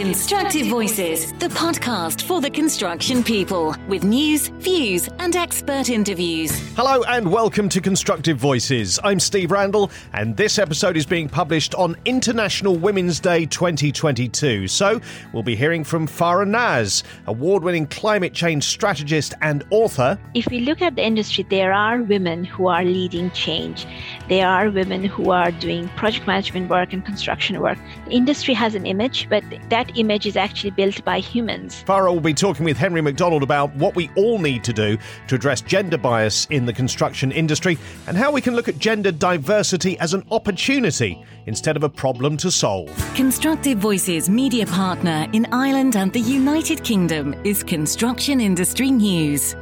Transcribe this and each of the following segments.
Constructive Voices, the podcast for the construction people, with news, views, and expert interviews. Hello and welcome to Constructive Voices. I'm Steve Randall, and this episode is being published on International Women's Day 2022. So, we'll be hearing from Farah Naz, award winning climate change strategist and author. If we look at the industry, there are women who are leading change. There are women who are doing project management work and construction work. The industry has an image, but that image is actually built by humans. Farah will be talking with Henry McDonald about what we all need to do to address gender bias in the construction industry and how we can look at gender diversity as an opportunity instead of a problem to solve. Constructive Voices media partner in Ireland and the United Kingdom is Construction Industry News.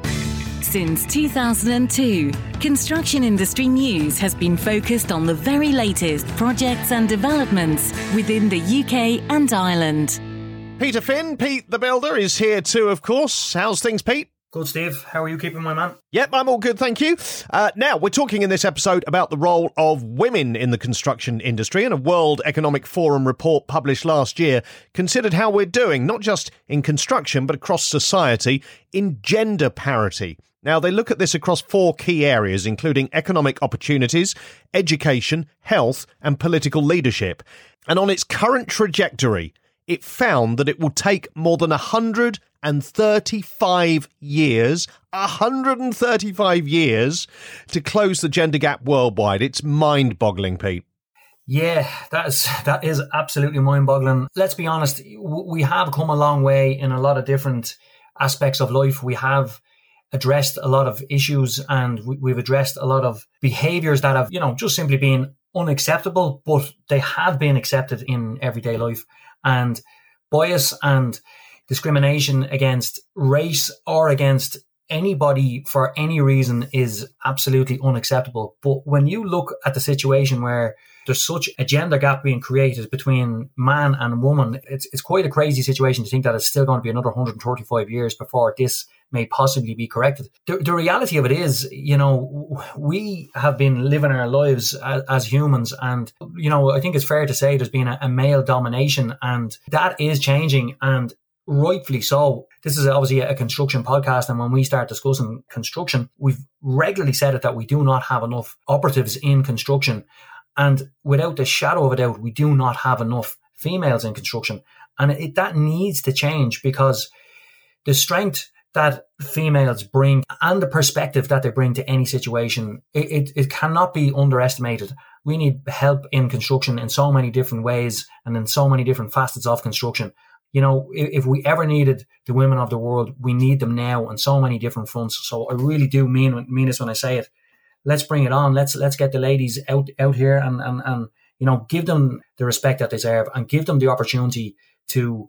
Since 2002, Construction Industry News has been focused on the very latest projects and developments within the UK and Ireland. Peter Finn, Pete the Builder, is here too, of course. How's things, Pete? Good, Steve. How are you keeping, my man? Yep, I'm all good, thank you. Uh, now, we're talking in this episode about the role of women in the construction industry, and a World Economic Forum report published last year considered how we're doing, not just in construction, but across society, in gender parity. Now, they look at this across four key areas, including economic opportunities, education, health, and political leadership. And on its current trajectory, it found that it will take more than 135 years, 135 years to close the gender gap worldwide. It's mind boggling, Pete. Yeah, that is that is absolutely mind-boggling. Let's be honest, we have come a long way in a lot of different aspects of life. We have addressed a lot of issues and we've addressed a lot of behaviors that have, you know, just simply been unacceptable, but they have been accepted in everyday life. And bias and discrimination against race or against anybody for any reason is absolutely unacceptable. But when you look at the situation where there's such a gender gap being created between man and woman, it's, it's quite a crazy situation to think that it's still going to be another 135 years before this may possibly be corrected. The, the reality of it is, you know, we have been living our lives as, as humans and, you know, I think it's fair to say there's been a, a male domination and that is changing and rightfully so. This is obviously a construction podcast. And when we start discussing construction, we've regularly said it that we do not have enough operatives in construction. And without the shadow of a doubt, we do not have enough females in construction. And it, that needs to change because the strength that females bring and the perspective that they bring to any situation, it, it, it, cannot be underestimated. We need help in construction in so many different ways and in so many different facets of construction. You know, if, if we ever needed the women of the world, we need them now on so many different fronts. So I really do mean mean this when I say it. Let's bring it on. Let's let's get the ladies out out here and and and you know give them the respect that they deserve and give them the opportunity to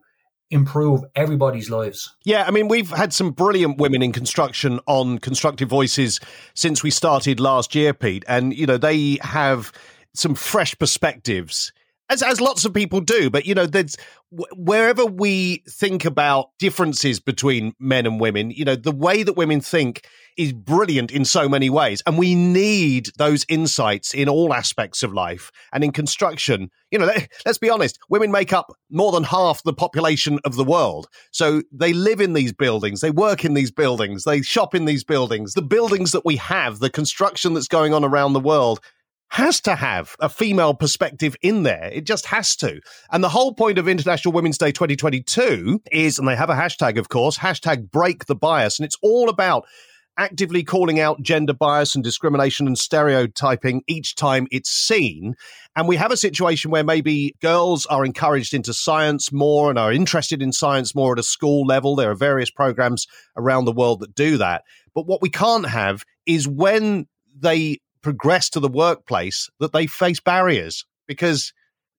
improve everybody's lives. Yeah, I mean, we've had some brilliant women in construction on Constructive Voices since we started last year, Pete. And, you know, they have some fresh perspectives. As, as lots of people do, but you know, there's wherever we think about differences between men and women, you know, the way that women think is brilliant in so many ways. And we need those insights in all aspects of life. And in construction, you know, let, us be honest, women make up more than half the population of the world. So they live in these buildings, they work in these buildings, they shop in these buildings. The buildings that we have, the construction that's going on around the world has to have a female perspective in there. It just has to. And the whole point of International Women's Day 2022 is, and they have a hashtag, of course, hashtag break the bias. And it's all about actively calling out gender bias and discrimination and stereotyping each time it's seen. And we have a situation where maybe girls are encouraged into science more and are interested in science more at a school level. There are various programs around the world that do that. But what we can't have is when they progress to the workplace that they face barriers because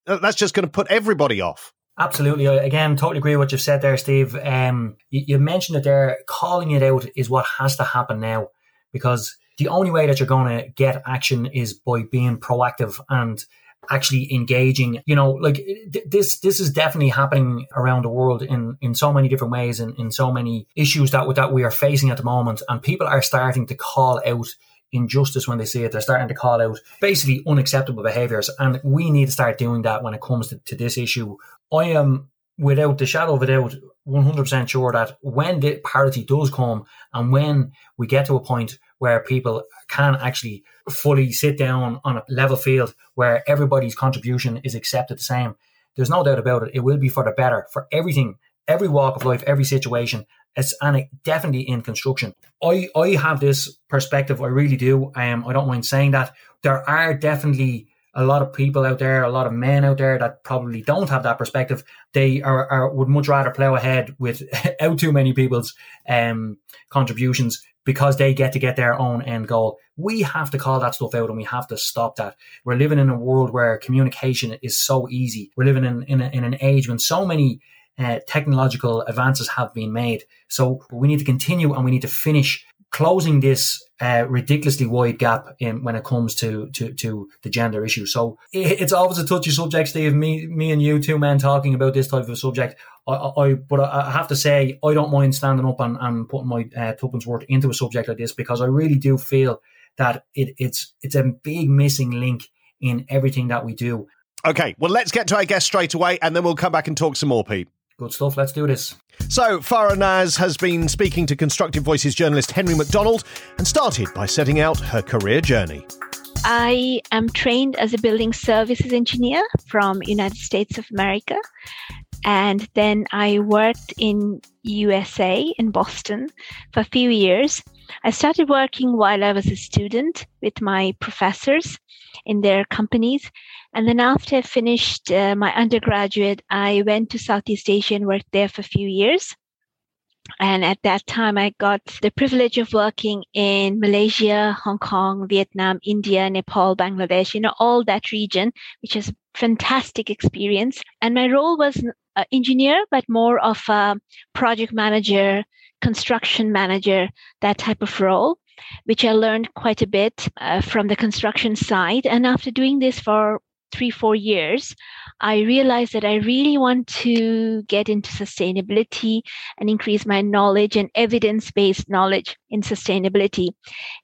that's just going to put everybody off. Absolutely. Again, totally agree with what you've said there, Steve. Um, you, you mentioned it there. Calling it out is what has to happen now because the only way that you're going to get action is by being proactive and actually engaging you know like this this is definitely happening around the world in in so many different ways and in so many issues that that we are facing at the moment and people are starting to call out injustice when they see it. They're starting to call out basically unacceptable behaviors. And we need to start doing that when it comes to, to this issue. I am without the shadow of a doubt, 100% sure that when the parity does come and when we get to a point where people can actually fully sit down on a level field where everybody's contribution is accepted the same, there's no doubt about it. It will be for the better for everything, every walk of life, every situation. It's definitely in construction. I I have this perspective. I really do. Um, I don't mind saying that there are definitely a lot of people out there, a lot of men out there that probably don't have that perspective. They are, are would much rather plow ahead without too many people's um, contributions because they get to get their own end goal. We have to call that stuff out and we have to stop that. We're living in a world where communication is so easy. We're living in, in, a, in an age when so many uh, technological advances have been made. So we need to continue and we need to finish closing this uh, ridiculously wide gap in, when it comes to, to, to the gender issue. So it, it's always a touchy subject, Steve. Me, me and you, two men talking about this type of subject. I, I but I have to say, I don't mind standing up and, and putting my uh, tuppence worth into a subject like this because I really do feel that it, it's it's a big missing link in everything that we do. Okay, well, let's get to our guest straight away, and then we'll come back and talk some more, Pete. Good stuff. Let's do this. So, Farah Naz has been speaking to Constructive Voices journalist Henry McDonald and started by setting out her career journey. I am trained as a building services engineer from United States of America. And then I worked in USA in Boston for a few years. I started working while I was a student with my professors in their companies. And then after I finished uh, my undergraduate, I went to Southeast Asia and worked there for a few years. And at that time, I got the privilege of working in Malaysia, Hong Kong, Vietnam, India, Nepal, Bangladesh, you know, all that region, which is a fantastic experience. And my role was an engineer, but more of a project manager, construction manager, that type of role which I learned quite a bit uh, from the construction side. And after doing this for three, four years, I realized that I really want to get into sustainability and increase my knowledge and evidence based knowledge in sustainability.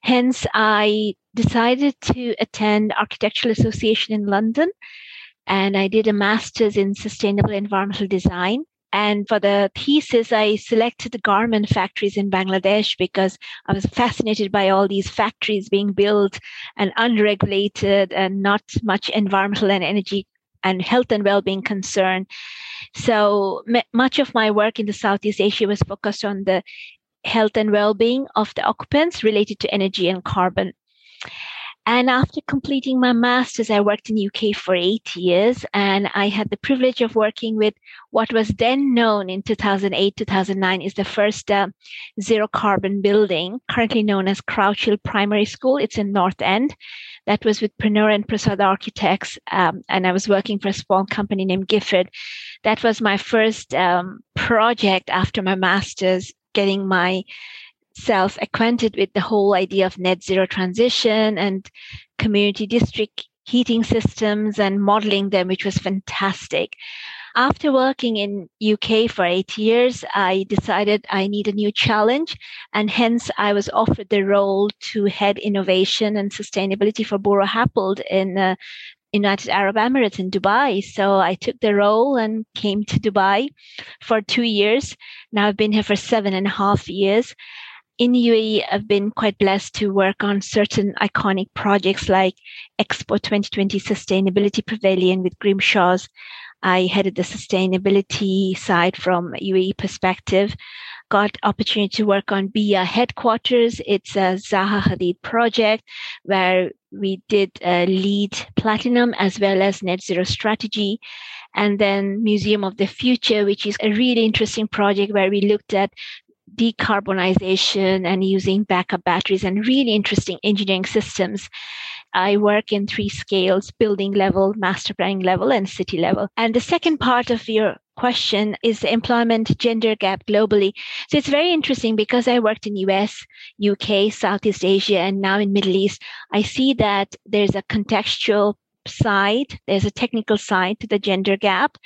Hence, I decided to attend Architectural Association in London and I did a master's in sustainable environmental design. And for the thesis, I selected the garment factories in Bangladesh because I was fascinated by all these factories being built and unregulated and not much environmental and energy and health and well-being concern. So m- much of my work in the Southeast Asia was focused on the health and well-being of the occupants related to energy and carbon. And after completing my master's, I worked in UK for eight years, and I had the privilege of working with what was then known in 2008, 2009 is the first uh, zero carbon building, currently known as Crouch Hill Primary School. It's in North End. That was with Penoyre and Prasad Architects, um, and I was working for a small company named Gifford. That was my first um, project after my master's, getting my self acquainted with the whole idea of net zero transition and community district heating systems and modeling them, which was fantastic. After working in UK for eight years, I decided I need a new challenge, and hence I was offered the role to head innovation and sustainability for Buro Happold in uh, United Arab Emirates in Dubai. So I took the role and came to Dubai for two years. Now I've been here for seven and a half years in UAE, I've been quite blessed to work on certain iconic projects like Expo 2020 Sustainability Pavilion with Grimshaws. I headed the sustainability side from UAE perspective. Got opportunity to work on BEEAH headquarters. It's a Zaha Hadid project where we did LEED platinum as well as net zero strategy. And then Museum of the Future, which is a really interesting project where we looked at decarbonization and using backup batteries and really interesting engineering systems. I work in three scales building level, master planning level, and city level. And the second part of your question is the employment gender gap globally. So it's very interesting because I worked in US, UK, Southeast Asia, and now in Middle East. I see that there's a contextual side, there's a technical side to the gender gap.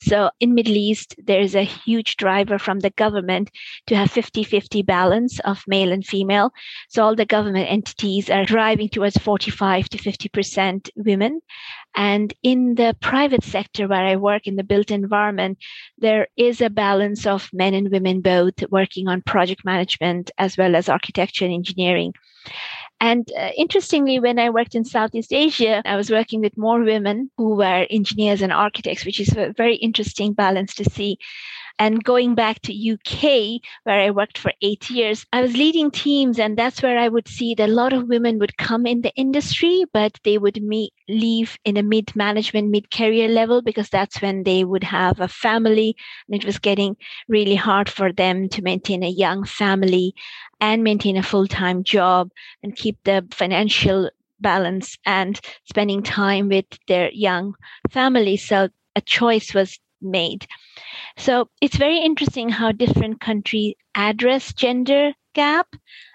So in Middle East, there's a huge driver from the government to have 50-50 balance of male and female. So all the government entities are driving towards 45 to 50% women. And in the private sector where I work in the built environment, there is a balance of men and women both working on project management as well as architecture and engineering. And uh, interestingly, when I worked in Southeast Asia, I was working with more women who were engineers and architects, which is a very interesting balance to see. And going back to UK, where I worked for eight years, I was leading teams, and that's where I would see that a lot of women would come in the industry, but they would meet, leave in a mid management, mid career level because that's when they would have a family, and it was getting really hard for them to maintain a young family and maintain a full time job and keep the financial balance and spending time with their young family. So a choice was made. So it's very interesting how different countries address gender gap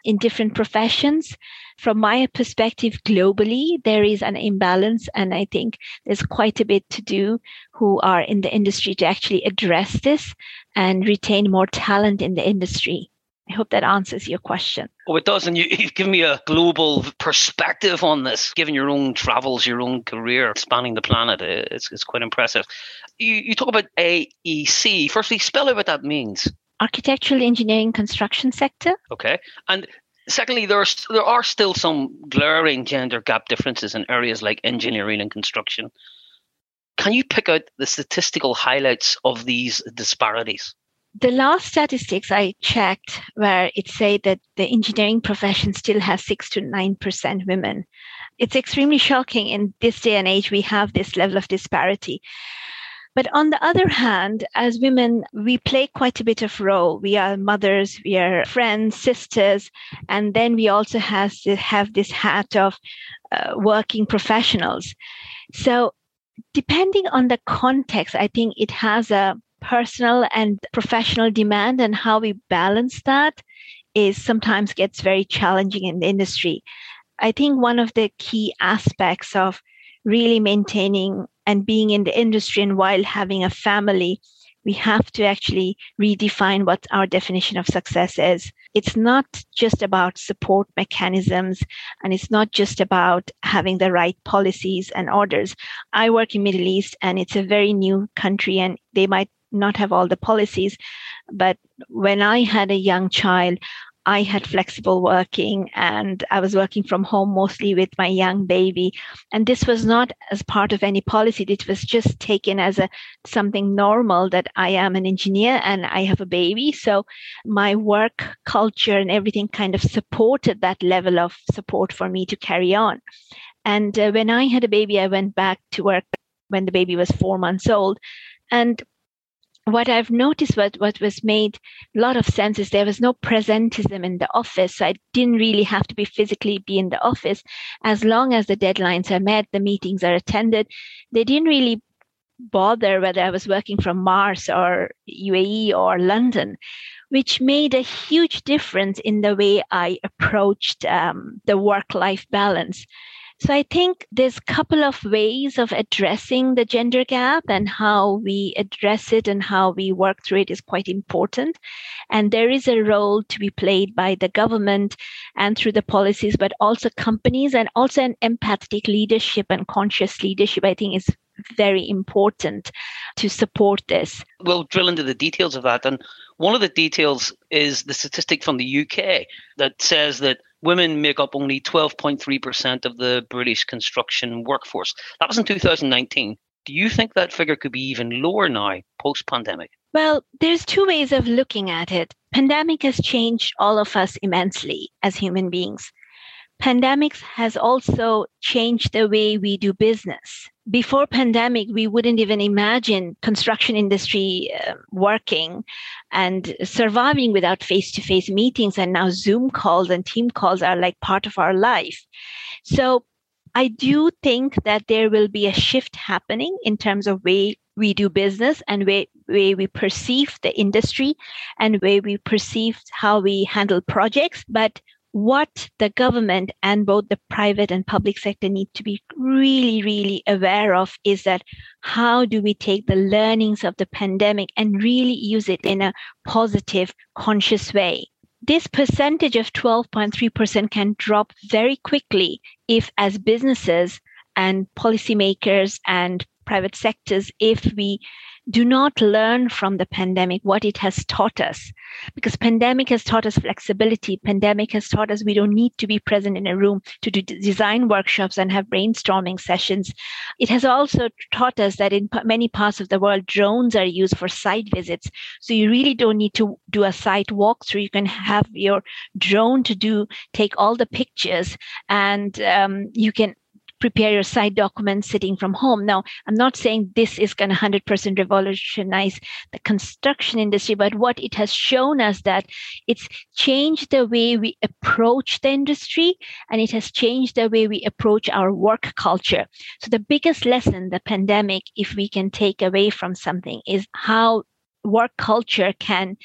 in different professions. From my perspective, globally, there is an imbalance, and I think there's quite a bit to do who are in the industry to actually address this and retain more talent in the industry. I hope that answers your question. Oh, it does. And you, have given me a global perspective on this, given your own travels, your own career spanning the planet. It's, it's quite impressive. You, you talk about AEC. Firstly, spell out what that means. Architectural engineering construction sector. Okay. And secondly, there are, there are still some glaring gender gap differences in areas like engineering and construction. Can you pick out the statistical highlights of these disparities? The last statistics I checked where it said that the engineering profession still has six to nine percent women. It's extremely shocking in this day and age we have this level of disparity. But on the other hand, as women, we play quite a bit of role. We are mothers, we are friends, sisters, and then we also have to have this hat of uh, working professionals. So depending on the context, I think it has a personal and professional demand and how we balance that is sometimes gets very challenging in the industry. I think one of the key aspects of really maintaining and being in the industry and while having a family, we have to actually redefine what our definition of success is. It's not just about support mechanisms and it's not just about having the right policies and orders. I work in Middle East and it's a very new country and they might not have all the policies. But when I had a young child, I had flexible working and I was working from home mostly with my young baby. And this was not as part of any policy. It was just taken as a something normal that I am an engineer and I have a baby. So my work culture and everything kind of supported that level of support for me to carry on. And uh, when I had a baby, I went back to work when the baby was four months old. And what I've noticed what, what was made a lot of sense is there was no presentism in the office. I didn't really have to be physically be in the office. As long as the deadlines are met, the meetings are attended. They didn't really bother whether I was working from Mars or UAE or London, which made a huge difference in the way I approached um, the work life balance. So I think there's a couple of ways of addressing the gender gap and how we address it and how we work through it is quite important. And there is a role to be played by the government and through the policies, but also companies and also an empathetic leadership and conscious leadership, I think is very important to support this. We'll drill into the details of that. And one of the details is the statistic from the UK that says that women make up only 12.3% of the British construction workforce. That was in 2019. Do you think that figure could be even lower now, post pandemic? Well, there's two ways of looking at it. Pandemic has changed all of us immensely as human beings. Pandemics has also changed the way we do business. Before pandemic we wouldn't even imagine construction industry uh, working and surviving without face-to-face meetings and now zoom calls and team calls are like part of our life. So i do think that there will be a shift happening in terms of way we do business and way, way we perceive the industry and way we perceive how we handle projects but what the government and both the private and public sector need to be really, really aware of is that how do we take the learnings of the pandemic and really use it in a positive, conscious way? This percentage of 12.3% can drop very quickly if, as businesses and policymakers and private sectors, if we do not learn from the pandemic what it has taught us. Because pandemic has taught us flexibility. Pandemic has taught us we don't need to be present in a room to do design workshops and have brainstorming sessions. It has also taught us that in many parts of the world drones are used for site visits. So you really don't need to do a site walkthrough. You can have your drone to do take all the pictures and um, you can prepare your site documents sitting from home. Now, I'm not saying this is going to 100% revolutionize the construction industry, but what it has shown us that it's changed the way we approach the industry and it has changed the way we approach our work culture. So the biggest lesson the pandemic, if we can take away from something is how work culture can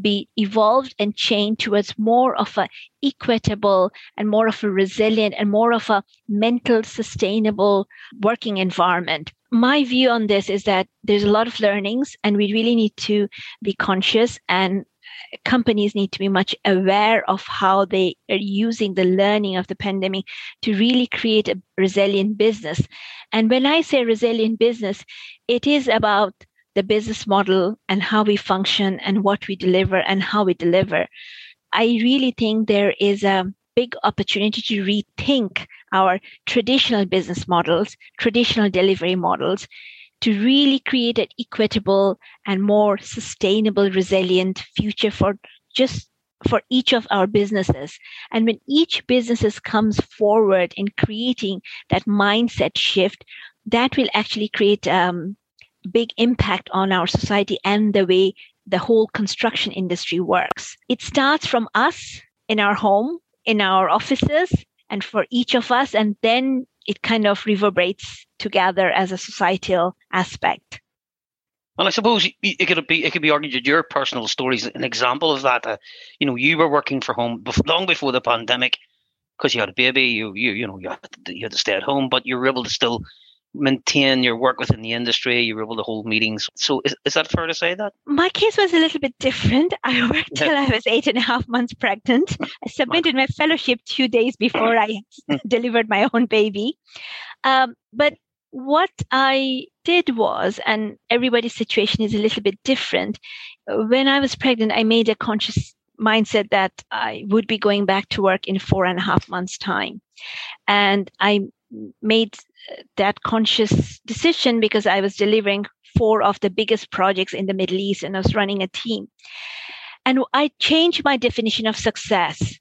be evolved and changed towards more of a equitable and more of a resilient and more of a mental sustainable working environment. My view on this is that there's a lot of learnings and we really need to be conscious and companies need to be much aware of how they are using the learning of the pandemic to really create a resilient business. And when i say resilient business it is about the business model and how we function and what we deliver and how we deliver. I really think there is a big opportunity to rethink our traditional business models, traditional delivery models, to really create an equitable and more sustainable, resilient future for just for each of our businesses. And when each businesses comes forward in creating that mindset shift, that will actually create um, big impact on our society and the way the whole construction industry works. It starts from us in our home, in our offices, and for each of us, and then it kind of reverberates together as a societal aspect. And I suppose it could be it could be argued that your personal story is an example of that. Uh, you know, you were working for home long before the pandemic because you had a baby. You you you know you had to, you had to stay at home, but you were able to still maintain your work within the industry. You were able to hold meetings. So is, is that fair to say that? My case was a little bit different. I worked till I was eight and a half months pregnant. I submitted my fellowship two days before I delivered my own baby. Um, but what I did was, and everybody's situation is a little bit different. When I was pregnant, I made a conscious mindset that I would be going back to work in four and a half months' time. And I made that conscious decision because I was delivering four of the biggest projects in the Middle East and I was running a team. And I changed my definition of success.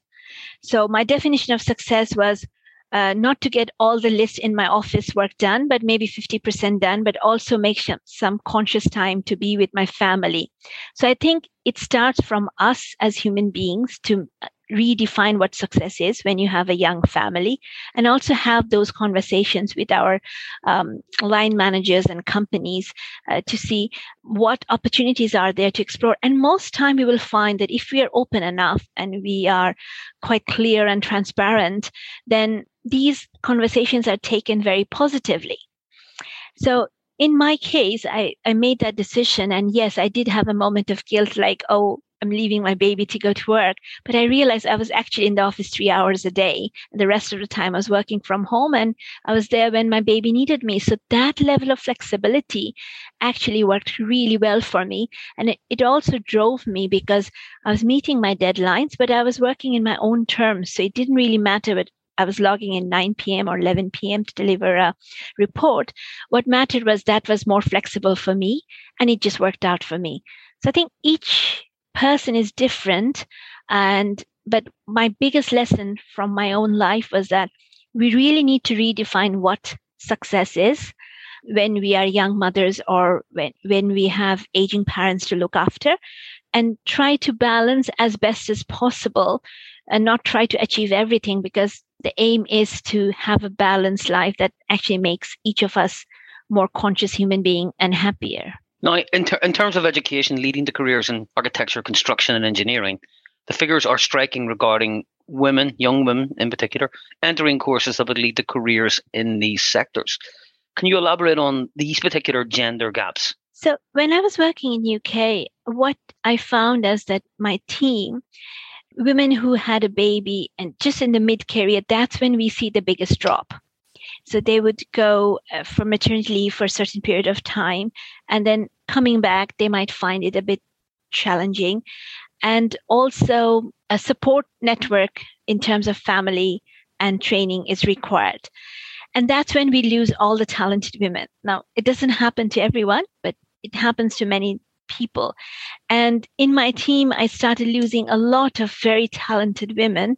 So my definition of success was uh, not to get all the list in my office work done, but maybe 50% done, but also make some, some conscious time to be with my family. So I think it starts from us as human beings to redefine what success is when you have a young family and also have those conversations with our um, line managers and companies uh, to see what opportunities are there to explore and most time we will find that if we are open enough and we are quite clear and transparent then these conversations are taken very positively so in my case, I, I made that decision. And yes, I did have a moment of guilt like, oh, I'm leaving my baby to go to work. But I realized I was actually in the office three hours a day. The rest of the time I was working from home and I was there when my baby needed me. So that level of flexibility actually worked really well for me. And it, it also drove me because I was meeting my deadlines, but I was working in my own terms. So it didn't really matter what I was logging in 9 p.m. or 11 p.m. to deliver a report. What mattered was that was more flexible for me and it just worked out for me. So I think each person is different and but my biggest lesson from my own life was that we really need to redefine what success is when we are young mothers or when, when we have aging parents to look after and try to balance as best as possible and not try to achieve everything because the aim is to have a balanced life that actually makes each of us more conscious human being and happier. Now, in, ter- in terms of education leading to careers in architecture, construction, and engineering, the figures are striking regarding women, young women in particular, entering courses that would lead to careers in these sectors. Can you elaborate on these particular gender gaps? So when I was working in UK, what I found is that my team, women who had a baby and just in the mid career, that's when we see the biggest drop. So they would go uh, for maternity leave for a certain period of time, and then coming back, they might find it a bit challenging. And also, a support network in terms of family and training is required. And that's when we lose all the talented women. Now, it doesn't happen to everyone, but it happens to many people. And in my team, I started losing a lot of very talented women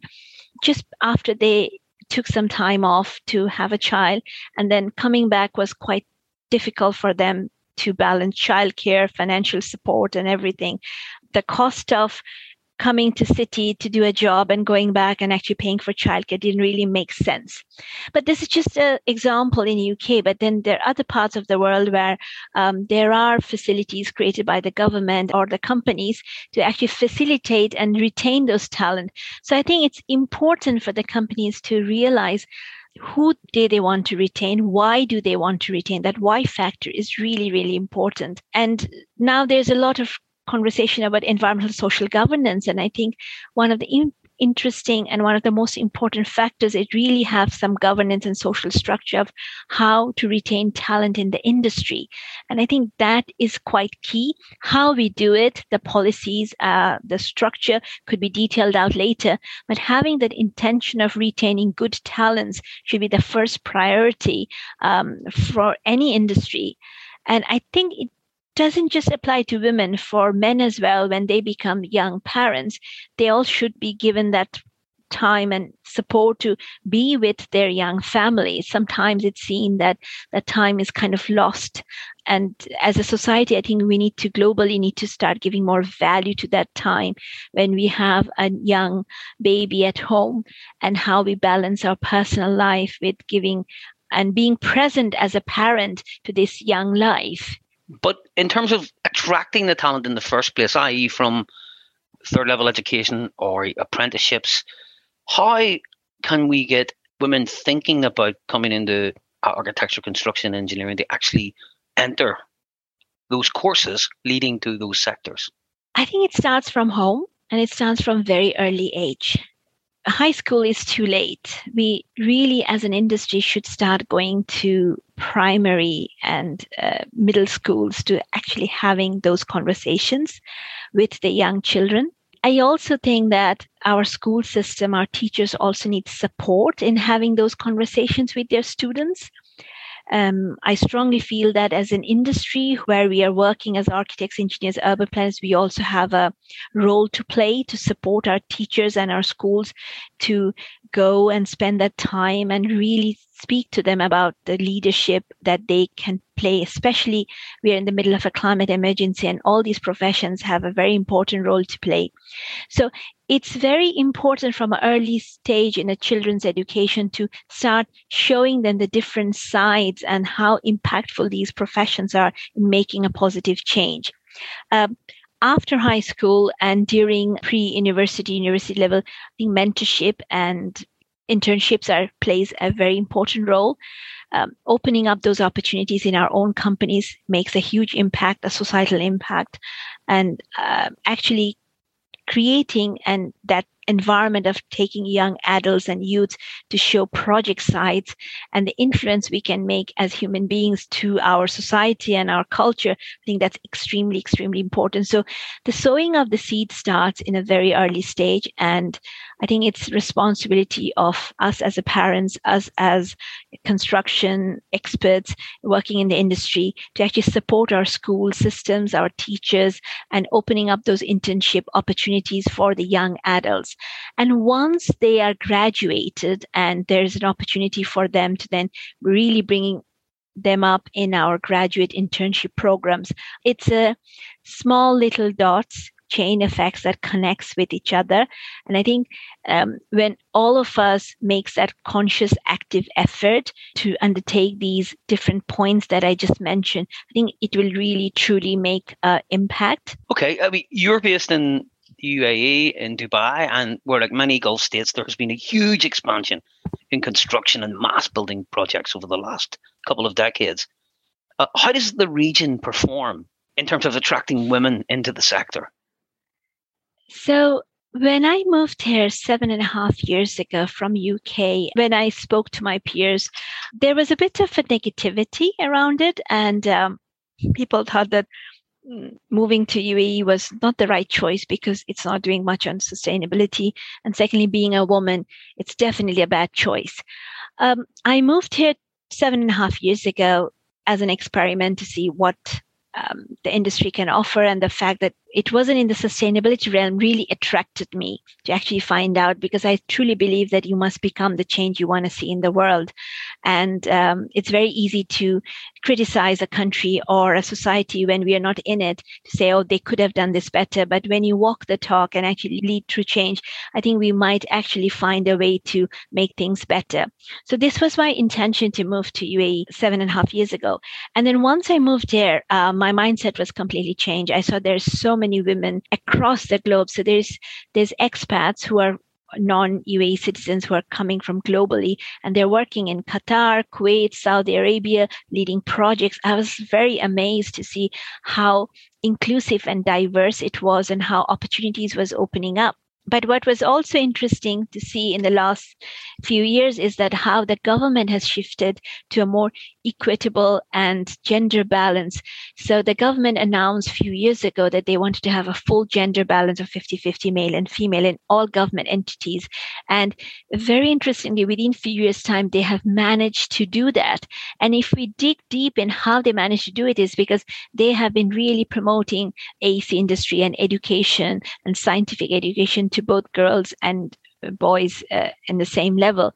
just after they took some time off to have a child. And then coming back was quite difficult for them to balance childcare, financial support, and everything. The cost of coming to city to do a job and going back and actually paying for childcare didn't really make sense. But this is just an example in UK. But then there are other parts of the world where um, there are facilities created by the government or the companies to actually facilitate and retain those talent. So I think it's important for the companies to realize who do they want to retain why do they want to retain that why factor is really really important and now there's a lot of conversation about environmental social governance. And I think one of the in- interesting and one of the most important factors is really have some governance and social structure of how to retain talent in the industry. And I think that is quite key. How we do it, the policies, uh, the structure could be detailed out later, but having that intention of retaining good talents should be the first priority um, for any industry. And I think it doesn't just apply to women, for men as well, when they become young parents, they all should be given that time and support to be with their young families. Sometimes it's seen that that time is kind of lost. And as a society, I think we need to globally need to start giving more value to that time when we have a young baby at home and how we balance our personal life with giving and being present as a parent to this young life. But in terms of attracting the talent in the first place, i.e., from third level education or apprenticeships, how can we get women thinking about coming into architecture, construction, engineering to actually enter those courses leading to those sectors? I think it starts from home and it starts from very early age high school is too late. We really, as an industry, should start going to primary and uh, middle schools to actually having those conversations with the young children. I also think that our school system, our teachers also need support in having those conversations with their students. Um, I strongly feel that as an industry where we are working as architects, engineers, urban planners, we also have a role to play to support our teachers and our schools to go and spend that time and really speak to them about the leadership that they can play, especially we are in the middle of a climate emergency and all these professions have a very important role to play. So it's very important from an early stage in a children's education to start showing them the different sides and how impactful these professions are in making a positive change. Um, after high school and during pre-university, university level, I think mentorship and internships are plays a very important role. Um, opening up those opportunities in our own companies makes a huge impact, a societal impact, and uh, actually creating and that environment of taking young adults and youths to show project sites and the influence we can make as human beings to our society and our culture. I think that's extremely, extremely important. So the sowing of the seed starts in a very early stage. And I think it's responsibility of us as a parents, us as construction experts working in the industry to actually support our school systems, our teachers, and opening up those internship opportunities for the young adults. And once they are graduated and there's an opportunity for them to then really bringing them up in our graduate internship programs, it's a small little dots chain effects that connects with each other. And i think um, when all of us makes that conscious active effort to undertake these different points that i just mentioned i think it will really truly make an uh, impact. Okay i mean you're based in UAE, in Dubai, and where like many Gulf states, there has been a huge expansion in construction and mass building projects over the last couple of decades. Uh, how does the region perform in terms of attracting women into the sector? So when I moved here seven and a half years ago from UK, when I spoke to my peers, there was a bit of a negativity around it, and um, people thought that moving to UAE was not the right choice because it's not doing much on sustainability, and secondly, being a woman, it's definitely a bad choice. Um, I moved here seven and a half years ago as an experiment to see what um, the industry can offer and the fact that it wasn't in the sustainability realm really attracted me to actually find out because I truly believe that you must become the change you want to see in the world. And um, it's very easy to criticize a country or a society when we are not in it to say, oh, they could have done this better. But when you walk the talk and actually lead through change, I think we might actually find a way to make things better. So this was my intention to move to UAE seven and a half years ago. And then once I moved there, uh, my mindset was completely changed. I saw there's so many women across the globe. So there's there's expats who are non-UAE citizens who are coming from globally and they're working in Qatar, Kuwait, Saudi Arabia, leading projects. I was very amazed to see how inclusive and diverse it was and how opportunities was opening up. But what was also interesting to see in the last few years is that how the government has shifted to a more equitable and gender balance. So the government announced a few years ago that they wanted to have a full gender balance of 50-50 male and female in all government entities. And very interestingly, within a few years' time, they have managed to do that. And if we dig deep in how they managed to do it is because they have been really promoting AC industry and education and scientific education to both girls and boys uh, in the same level.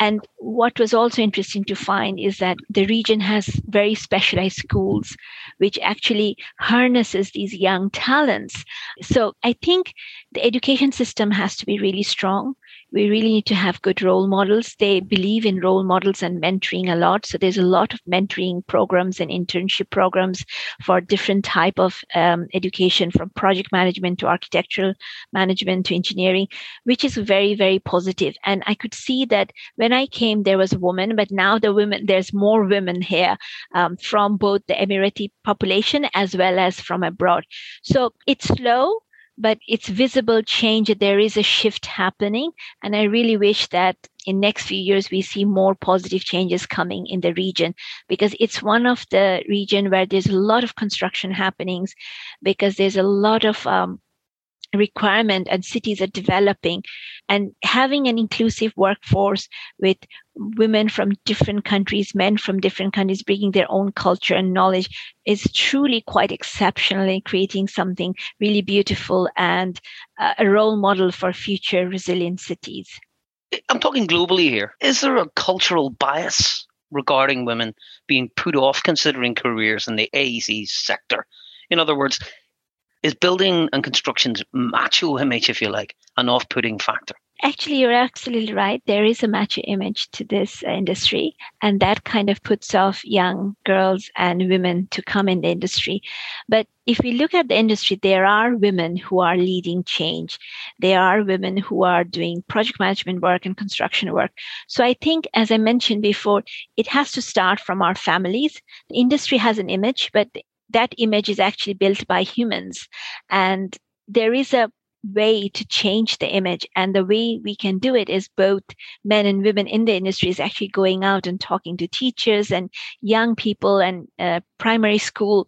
And what was also interesting to find is that the region has very specialized schools, which actually harnesses these young talents. So I think the education system has to be really strong we really need to have good role models. They believe in role models and mentoring a lot. So there's a lot of mentoring programs and internship programs for different type of um, education, from project management to architectural management to engineering, which is very very positive. And I could see that when I came, there was a woman, but now the women there's more women here um, from both the Emirati population as well as from abroad. So it's slow but it's visible change. There is a shift happening and i really wish that in next few years we see more positive changes coming in the region because it's one of the region where there's a lot of construction happenings because there's a lot of um, requirement and cities are developing and having an inclusive workforce with women from different countries men from different countries bringing their own culture and knowledge is truly quite exceptional in creating something really beautiful and uh, a role model for future resilient cities. I'm talking globally here. Is there a cultural bias regarding women being put off considering careers in the AEC sector? In other words is building and construction's macho image, if you like, an off putting factor? Actually, you're absolutely right. There is a macho image to this industry, and that kind of puts off young girls and women to come in the industry. But if we look at the industry, there are women who are leading change. There are women who are doing project management work and construction work. So I think, as I mentioned before, it has to start from our families. The industry has an image, but that image is actually built by humans. And there is a way to change the image. And the way we can do it is both men and women in the industry is actually going out and talking to teachers and young people and uh, primary school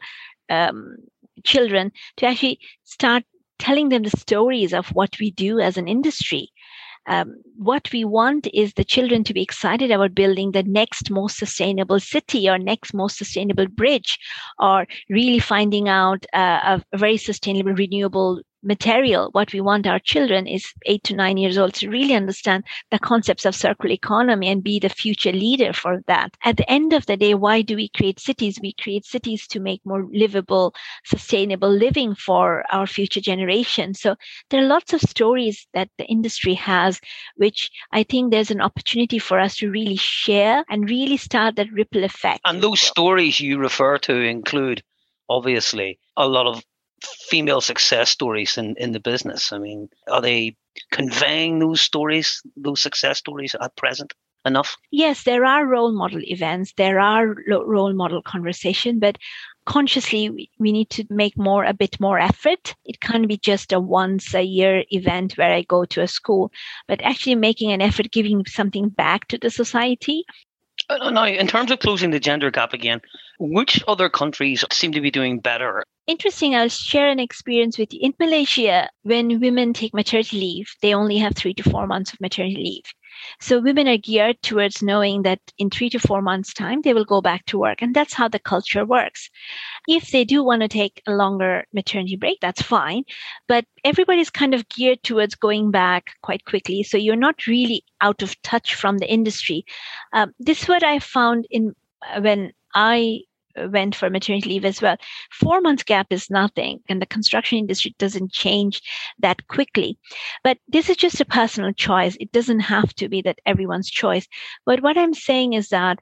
um, children to actually start telling them the stories of what we do as an industry um, what we want is the children to be excited about building the next most sustainable city or next most sustainable bridge or really finding out uh, a very sustainable renewable material. What we want our children is eight to nine years old to really understand the concepts of circular economy and be the future leader for that. At the end of the day, why do we create cities? We create cities to make more livable, sustainable living for our future generations. So there are lots of stories that the industry has, which I think there's an opportunity for us to really share and really start that ripple effect. And those stories you refer to include obviously a lot of female success stories in, in the business? I mean, are they conveying those stories, those success stories at present? enough? Yes, there are role model events, there are role model conversation, but consciously we, need to make more a bit more effort it can't be just a once a year event where i go to a school but actually making an effort giving something back to the society uh, now in terms of closing the gender gap again which other countries seem to be doing better interesting i'll share an experience with you in malaysia when women take maternity leave they only have three to four months of maternity leave so women are geared towards knowing that in three to four months' time, they will go back to work. And that's how the culture works. If they do want to take a longer maternity break, that's fine. But everybody's kind of geared towards going back quite quickly. So you're not really out of touch from the industry. Um, this is what I found in when I went for maternity leave as well. Four months gap is nothing, and the construction industry doesn't change that quickly. But this is just a personal choice. It doesn't have to be that everyone's choice. But what I'm saying is that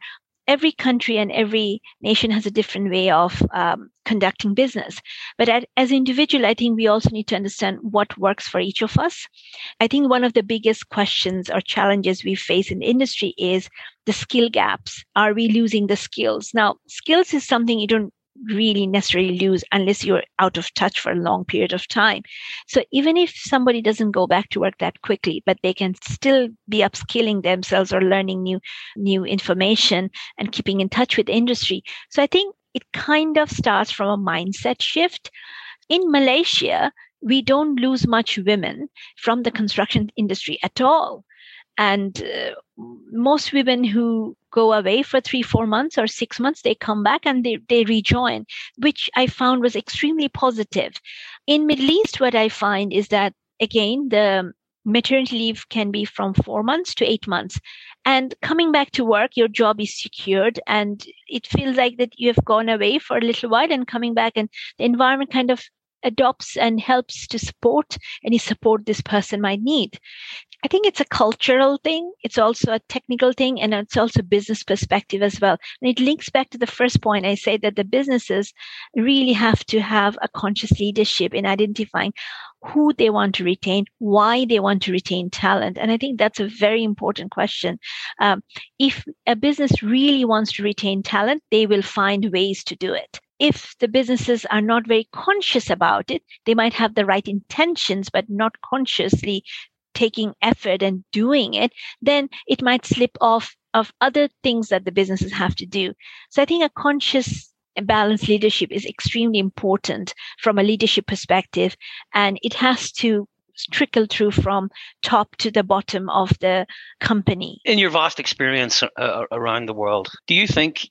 every country and every nation has a different way of um, conducting business. But at, as individual, I think we also need to understand what works for each of us. I think one of the biggest questions or challenges we face in industry is the skill gaps. Are we losing the skills? Now, skills is something you don't really necessarily lose unless you're out of touch for a long period of time. So even if somebody doesn't go back to work that quickly, but they can still be upskilling themselves or learning new new information and keeping in touch with industry. So I think it kind of starts from a mindset shift. In Malaysia, we don't lose much women from the construction industry at all. And uh, most women who go away for three, four months or six months, they come back and they, they rejoin, which I found was extremely positive. In Middle East, what I find is that again, the maternity leave can be from four months to eight months. And coming back to work, your job is secured and it feels like that you have gone away for a little while and coming back and the environment kind of adopts and helps to support any support this person might need. I think it's a cultural thing. It's also a technical thing and it's also business perspective as well. And it links back to the first point I say that the businesses really have to have a conscious leadership in identifying who they want to retain, why they want to retain talent. And I think that's a very important question. Um, if a business really wants to retain talent, they will find ways to do it if the businesses are not very conscious about it, they might have the right intentions, but not consciously taking effort and doing it, then it might slip off of other things that the businesses have to do. So I think a conscious balanced leadership is extremely important from a leadership perspective, and it has to trickle through from top to the bottom of the company. In your vast experience uh, around the world, do you think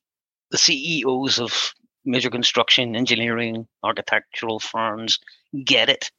the CEOs of major construction, engineering, architectural firms get it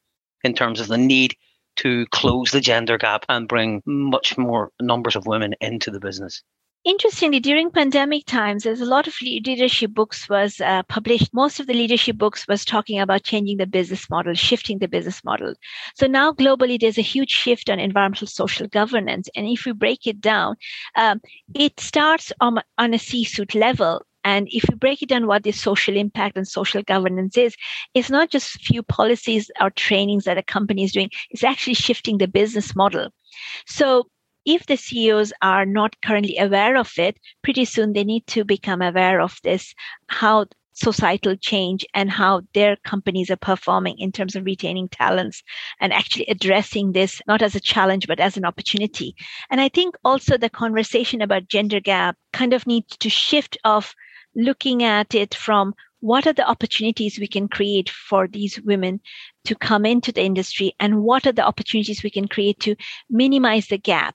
in terms of the need to close the gender gap and bring much more numbers of women into the business. Interestingly during pandemic times there's a lot of leadership books was uh, published. Most of the leadership books was talking about changing the business model shifting the business model. So now globally there's a huge shift on environmental social governance. And if we break it down um, it starts on, on a c-suite level and if you break it down what the social impact and social governance is, it's not just few policies or trainings that a company is doing, it's actually shifting the business model. So if the CEOs are not currently aware of it, pretty soon they need to become aware of this, how societal change and how their companies are performing in terms of retaining talents and actually addressing this not as a challenge but as an opportunity and i think also the conversation about gender gap kind of needs to shift of looking at it from what are the opportunities we can create for these women to come into the industry and what are the opportunities we can create to minimize the gap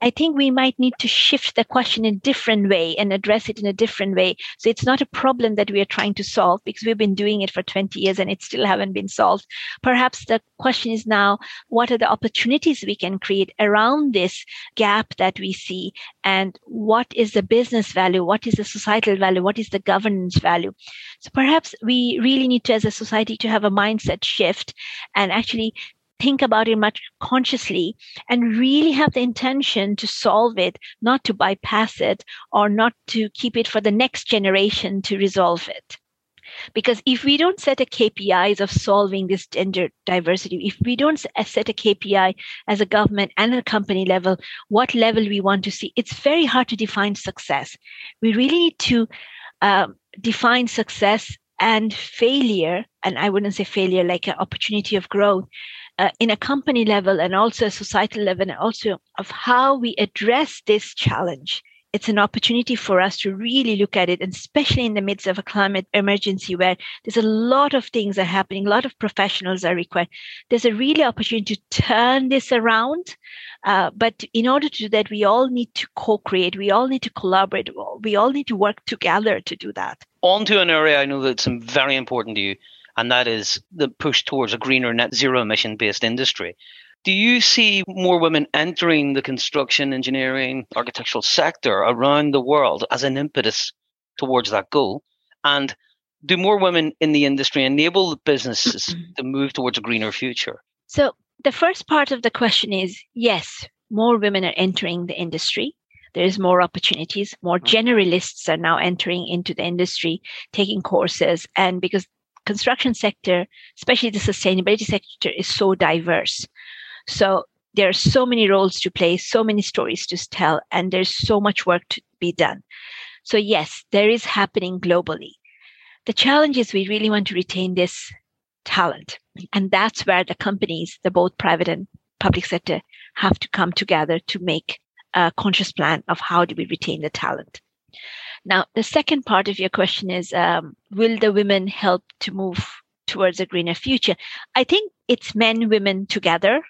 I think we might need to shift the question in a different way and address it in a different way. So it's not a problem that we are trying to solve because we've been doing it for 20 years and it still haven't been solved. Perhaps the question is now, what are the opportunities we can create around this gap that we see? And what is the business value? What is the societal value? What is the governance value? So perhaps we really need to, as a society, to have a mindset shift and actually think about it much consciously and really have the intention to solve it, not to bypass it or not to keep it for the next generation to resolve it. Because if we don't set a KPIs of solving this gender diversity, if we don't set a KPI as a government and a company level, what level we want to see, it's very hard to define success. We really need to um, define success and failure, and I wouldn't say failure like an opportunity of growth uh, in a company level and also a societal level, and also of how we address this challenge it's an opportunity for us to really look at it, and especially in the midst of a climate emergency where there's a lot of things are happening, a lot of professionals are required. There's a really opportunity to turn this around. Uh, but in order to do that, we all need to co-create. We all need to collaborate. We all need to work together to do that. On to an area I know that's very important to you, and that is the push towards a greener net zero emission based industry. Do you see more women entering the construction, engineering, architectural sector around the world as an impetus towards that goal? And do more women in the industry enable businesses to move towards a greener future? So, the first part of the question is yes, more women are entering the industry. There is more opportunities. More mm. generalists are now entering into the industry, taking courses. And because construction sector, especially the sustainability sector, is so diverse. So there are so many roles to play, so many stories to tell, and there's so much work to be done. So yes, there is happening globally. The challenge is we really want to retain this talent. And that's where the companies, the both private and public sector, have to come together to make a conscious plan of how do we retain the talent. Now, the second part of your question is um, Will the women help to move towards a greener future? I think it's men, women together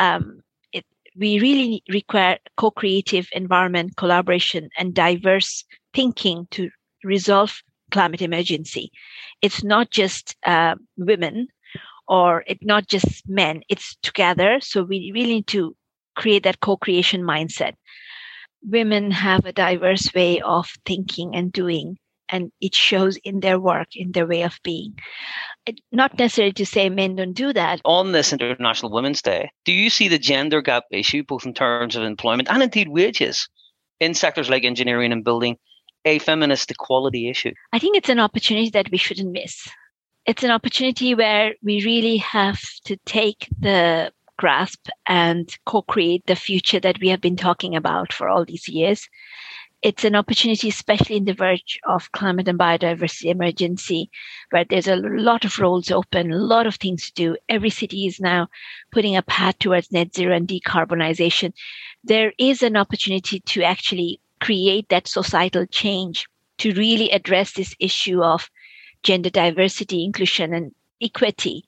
um, it, we really require co-creative environment collaboration and diverse thinking to resolve climate emergency. It's not just uh, women or it's not just men. It's together. So we really need to create that co-creation mindset. Women have a diverse way of thinking and doing and it shows in their work, in their way of being. Not necessarily to say men don't do that. On this International Women's Day, do you see the gender gap issue, both in terms of employment and indeed wages, in sectors like engineering and building, a feminist equality issue? I think it's an opportunity that we shouldn't miss. It's an opportunity where we really have to take the grasp and co create the future that we have been talking about for all these years it's an opportunity, especially in the verge of climate and biodiversity emergency, where there's a lot of roles open, a lot of things to do. Every city is now putting a path towards net zero and decarbonization. There is an opportunity to actually create that societal change to really address this issue of gender diversity, inclusion, and equity.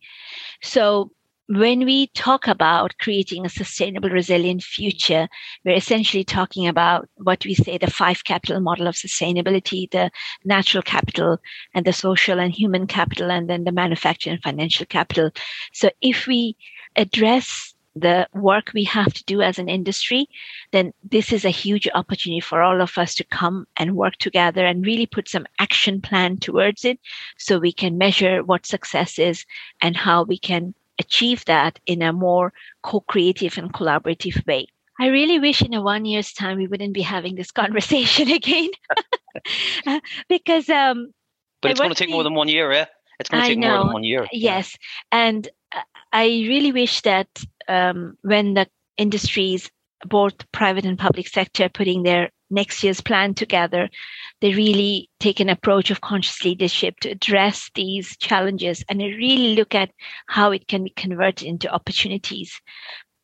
So when we talk about creating a sustainable, resilient future, we're essentially talking about what we say the five capital model of sustainability the natural capital, and the social and human capital, and then the manufacturing and financial capital. So if we address the work we have to do as an industry, then this is a huge opportunity for all of us to come and work together and really put some action plan towards it so we can measure what success is and how we can achieve that in a more co-creative and collaborative way. I really wish in a one year's time we wouldn't be having this conversation again, because um. But it's going to take more than one year, yeah. It's going to take more than one year. Yes, and I really wish that um, when the industries, both private and public sector, putting their next year's plan together, they really take an approach of conscious leadership to address these challenges and really look at how it can be converted into opportunities.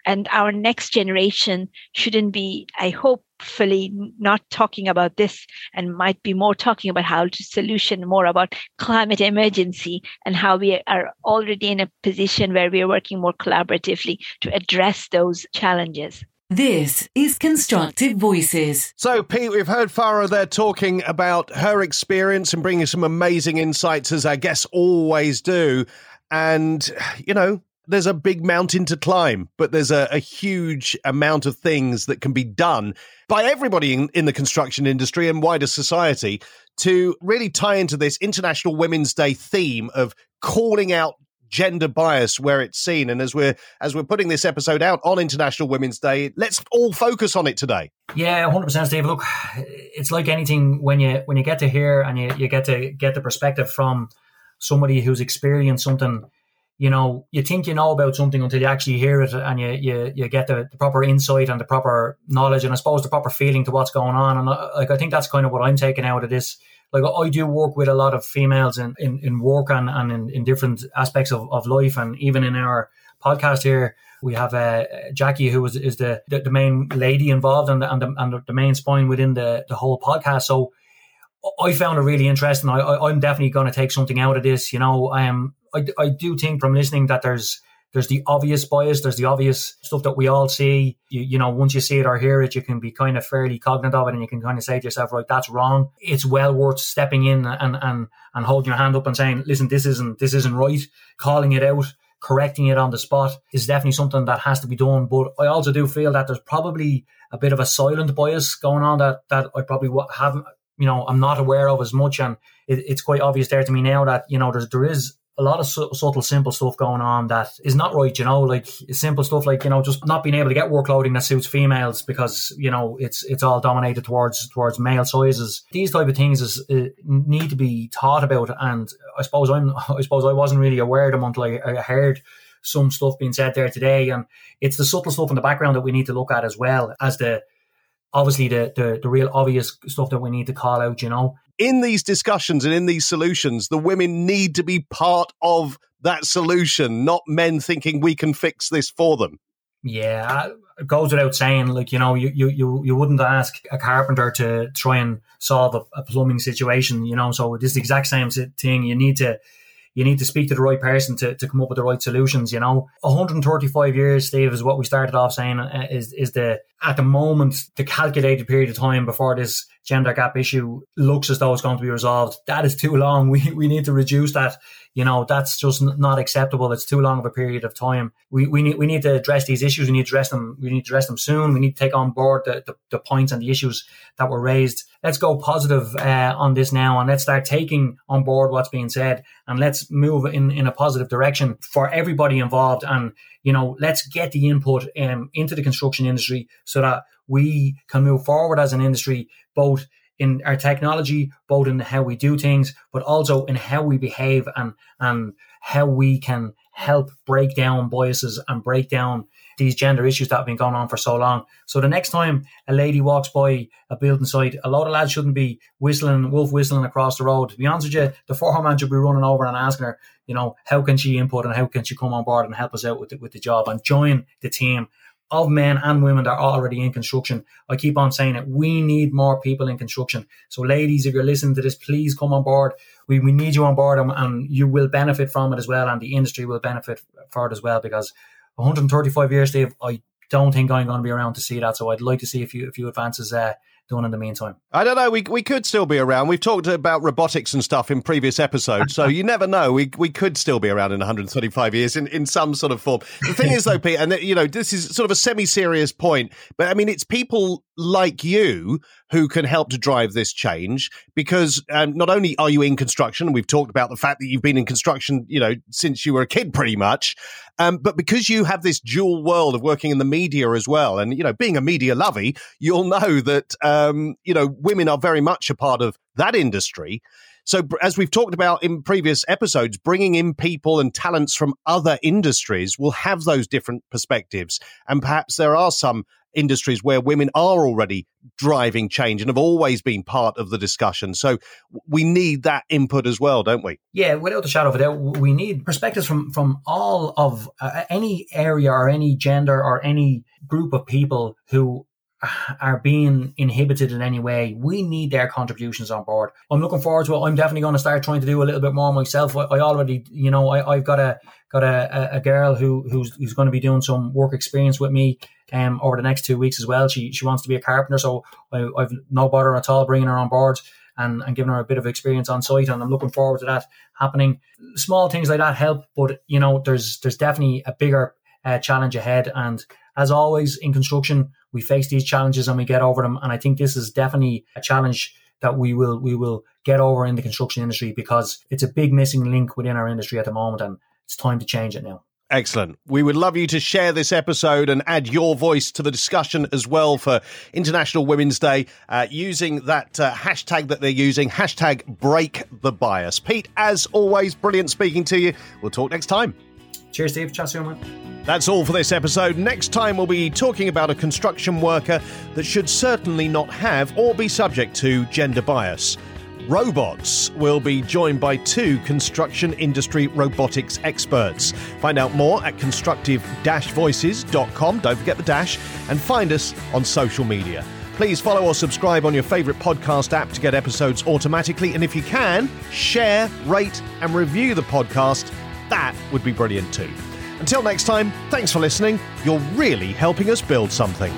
And our next generation shouldn't be, I hopefully, not talking about this and might be more talking about how to solution more about climate emergency and how we are already in a position where we are working more collaboratively to address those challenges. This is Constructive Voices. So, Pete, we've heard Farah there talking about her experience and bringing some amazing insights, as I guess always do. And, you know, there's a big mountain to climb, but there's a, a huge amount of things that can be done by everybody in, in the construction industry and wider society to really tie into this International Women's Day theme of calling out gender bias where it's seen. And as we're as we're putting this episode out on International Women's Day, let's all focus on it today. Yeah, hundred percent, Steve. Look, it's like anything when you when you get to hear and you, you get to get the perspective from somebody who's experienced something you know, you think you know about something until you actually hear it and you you, you get the, the, proper insight and the proper knowledge and I suppose the proper feeling to what's going on. And uh, like I think that's kind of what I'm taking out of this. Like I do work with a lot of females in, in, in work and, and in, in different aspects of, of life and even in our podcast here we have uh, Jackie, who is, is the, the, the main lady involved and the, and, the, and the main spine within the, the whole podcast. So I found it really interesting. I, I, am definitely going to take something out of this. You know, I am I, I do think from listening that there's there's the obvious bias, there's the obvious stuff that we all see. You, you know, once you see it or hear it, you can be kind of fairly cognizant of it and you can kind of say to yourself, right, that's wrong. It's well worth stepping in and, and, and holding your hand up and saying, listen, this isn't, this isn't right. Calling it out, correcting it on the spot is definitely something that has to be done. But I also do feel that there's probably a bit of a silent bias going on that, that I probably haven't, you know, I'm not aware of as much. And it, it's quite obvious there to me now that, you know, there's, there is a lot of su- subtle, simple stuff going on that is not right. You know, like simple stuff like you know just not being able to get work clothing that suits females because you know it's it's all dominated towards towards male sizes. These type of things is uh, need to be thought about, and I suppose I'm I suppose I wasn't really aware of them until I, I heard some stuff being said there today, and it's the subtle stuff in the background that we need to look at as well as the obviously the, the the real obvious stuff that we need to call out. You know, in these discussions and in these solutions, the women need to be part of that solution, not men thinking we can fix this for them. Yeah, it goes without saying. Like you know, you you you, wouldn't ask a carpenter to try and solve a, a plumbing situation. You know, so this the exact same thing. You need to you need to speak to the right person to, to come up with the right solutions. You know, 135 years, Steve, is what we started off saying uh, is is the at the moment the calculated period of time before this gender gap issue looks as though it's going to be resolved. That is too long. We we need to reduce that. You know, that's just not acceptable. It's too long of a period of time. We we need we need to address these issues. We need to address them. We need to address them soon. We need to take on board the the, the points and the issues that were raised. Let's go positive uh, on this now, and let's start taking on board what's being said, and let's move in in a positive direction for everybody involved. And you know, let's get the input um, into the construction industry so that we can move forward as an industry, both in our technology, both in how we do things, but also in how we behave and, and how we can help break down biases and break down these gender issues that have been going on for so long. So the next time a lady walks by a building site, a lot of lads shouldn't be whistling, wolf whistling across the road. To be honest with you, the foreman should be running over and asking her, you know, how can she input and how can she come on board and help us out with the, with the job and join the team of men and women that are already in construction. I keep on saying it. We need more people in construction. So, ladies, if you're listening to this, please come on board. We, we need you on board and, and you will benefit from it as well. And the industry will benefit for it as well because 135 years, Dave, I don't think I'm going to be around to see that. So, I'd like to see a few, a few advances uh, done in the meantime? I don't know. We we could still be around. We've talked about robotics and stuff in previous episodes, so you never know. We we could still be around in 135 years in, in some sort of form. The thing is, though, Pete, and you know, this is sort of a semi-serious point, but I mean, it's people like you who can help to drive this change because um, not only are you in construction, we've talked about the fact that you've been in construction, you know, since you were a kid, pretty much. Um, but because you have this dual world of working in the media as well, and you know, being a media lovey, you'll know that um, you know women are very much a part of that industry. So, as we've talked about in previous episodes, bringing in people and talents from other industries will have those different perspectives. And perhaps there are some industries where women are already driving change and have always been part of the discussion. So we need that input as well, don't we? Yeah, without a shadow of a doubt, we need perspectives from from all of uh, any area or any gender or any group of people who are being inhibited in any way, we need their contributions on board. I'm looking forward to it. I'm definitely going to start trying to do a little bit more myself. I, I already, you know, I, have got a got a, a girl who who's, who's going to be doing some work experience with me um, over the next two weeks as well. She she wants to be a carpenter, so I, I've no bother at all bringing her on board and, and giving her a bit of experience on site. And I'm looking forward to that happening. Small things like that help, but you know, there's there's definitely a bigger uh, challenge ahead. And as always in construction, we face these challenges and we get over them. And I think this is definitely a challenge that we will we will get over in the construction industry because it's a big missing link within our industry at the moment. And it's time to change it now. Excellent. We would love you to share this episode and add your voice to the discussion as well for International Women's Day uh, using that uh, hashtag that they're using, hashtag break the bias. Pete, as always, brilliant speaking to you. We'll talk next time. Cheers, Steve. Chat soon. That's all for this episode. Next time, we'll be talking about a construction worker that should certainly not have or be subject to gender bias robots. We'll be joined by two construction industry robotics experts. Find out more at constructive-voices.com. Don't forget the dash and find us on social media. Please follow or subscribe on your favourite podcast app to get episodes automatically. And if you can, share, rate, and review the podcast. That would be brilliant too. Until next time, thanks for listening. You're really helping us build something.